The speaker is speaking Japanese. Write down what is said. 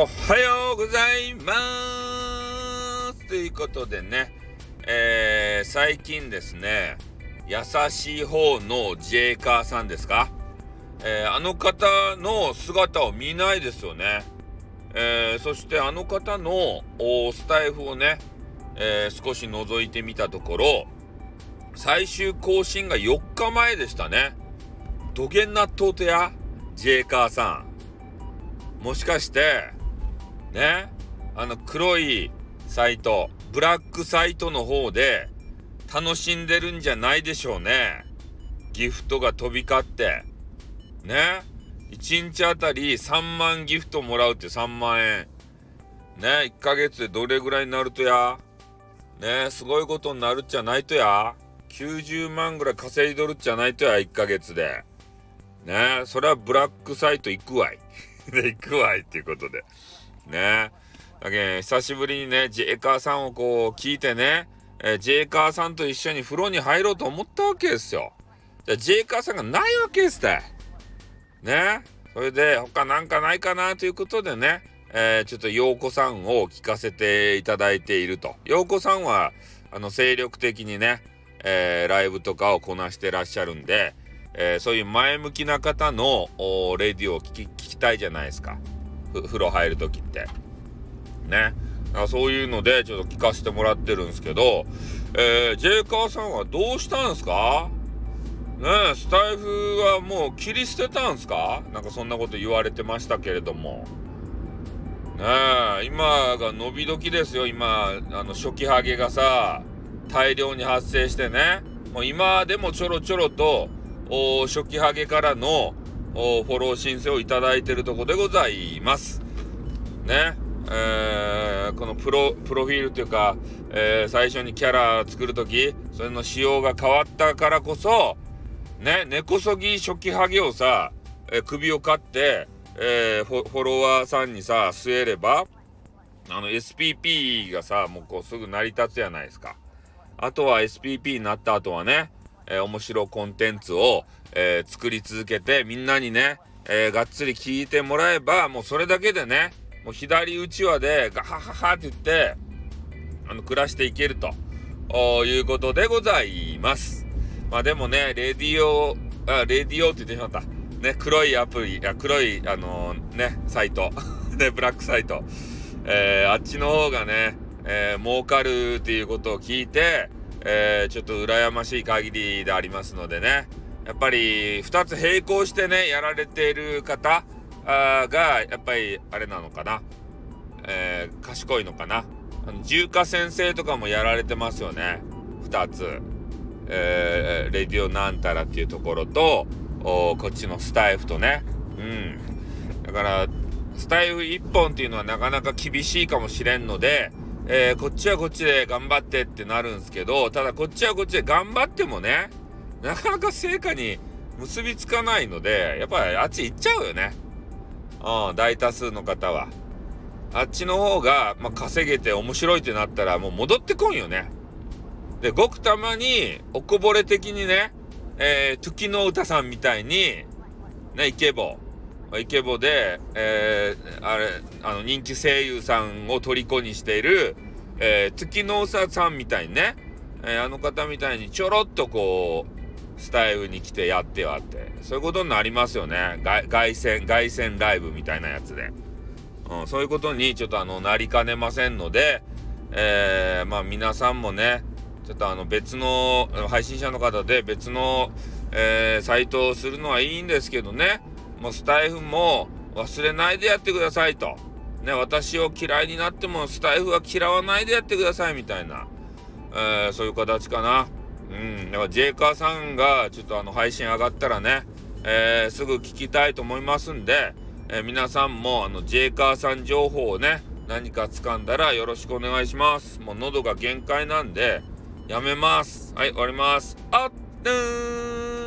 おはようございますということでね、えー、最近ですね、優しい方のジェイカーさんですか、えー、あの方の姿を見ないですよね。えー、そしてあの方のスタイフをね、え少し覗いてみたところ、最終更新が4日前でしたね。土下納豆とや、ジェイカーさん。もしかして、ね。あの黒いサイトブラックサイトの方で楽しんでるんじゃないでしょうね。ギフトが飛び交って。ね。1日あたり3万ギフトもらうって3万円。ね。1ヶ月でどれぐらいになるとや？ね。すごいことになるっちゃないとや？90万ぐらい稼いどるっちゃないとや？1ヶ月で。ね。それはブラックサイト行くわい。で行くわいっていうことで。ねだけ久しぶりにね、ジェイカーさんをこう聞いてね、えー、ジェイカーさんと一緒に風呂に入ろうと思ったわけですよ。じゃジェイカーさんがないわけですって。ね。それで他なんかないかなということでね、えー、ちょっと陽子さんを聞かせていただいていると。陽子さんは、あの、精力的にね、えー、ライブとかをこなしてらっしゃるんで、え、そういう前向きな方のレディオを聞き聞きたいじゃないですか。風呂入る時って。ね。そういうのでちょっと聞かせてもらってるんですけど、えー、ジェイカーさんはどうしたんすか？ねスタイフはもう切り捨てたんすか？なんかそんなこと言われてましたけれども。ねえ、今が伸び時ですよ、今、あの、初期ハゲがさ、大量に発生してね。もう今でもちょろちょろと、初期ハゲからのフォロー申請をいただいてるとこでございます。ね。えー、このプロ、プロフィールというか、えー、最初にキャラ作るとき、それの仕様が変わったからこそ、ね、根こそぎ初期ハゲをさ、えー、首を刈って、え、フォロワーさんにさ、据えれば、あの、SPP がさ、もうこうすぐ成り立つじゃないですか。あとは SPP になった後はね、えー、面白コンテンツを、えー、作り続けて、みんなにね、えー、がっつり聞いてもらえば、もうそれだけでね、もう左うちわでガハハハって言って、あの、暮らしていけるということでございます。まあでもね、レディオ、あ、レディオって言ってしまった。ね、黒いアプリ、あ黒い、あのー、ね、サイト。ね、ブラックサイト。えー、あっちの方がね、えー、儲かるっていうことを聞いて、えー、ちょっと羨ましい限りでありますのでね。やっぱり、2つ並行してね、やられている方、がやっぱりあれなのかな、えー、賢いのかな。重華先生とかもやられてますよね。2つ、えー、レディオなんたらっていうところとこっちのスタイフとね。うん。だからスタイフ1本っていうのはなかなか厳しいかもしれんので、えー、こっちはこっちで頑張ってってなるんですけどただこっちはこっちで頑張ってもねなかなか成果に結びつかないのでやっぱりあっち行っちゃうよね。うん、大多数の方は。あっちの方が、まあ、稼げて面白いってなったらもう戻ってこんよね。で、ごくたまに、おこぼれ的にね、えー、時の歌さんみたいに、ね、イケボ。イケボで、えー、あれ、あの、人気声優さんを虜にしている、えー、月の歌さんみたいにね、えー、あの方みたいにちょろっとこう、スタイルに来てやってはって。そういうことになりますよね。凱旋、凱旋ライブみたいなやつで。うん、そういうことにちょっとあの、なりかねませんので、えー、まあ皆さんもね、ちょっとあの別の配信者の方で別の、えー、サイトをするのはいいんですけどね、もうスタイフも忘れないでやってくださいと。ね、私を嫌いになってもスタイフは嫌わないでやってくださいみたいな、えー、そういう形かな。うん、だからジェイカーさんがちょっとあの配信上がったらね、えー、すぐ聞きたいと思いますんで、えー、皆さんもあのジェイカーさん情報をね、何か掴んだらよろしくお願いします。もう喉が限界なんで、やめます。はい、終わります。あっ、ーん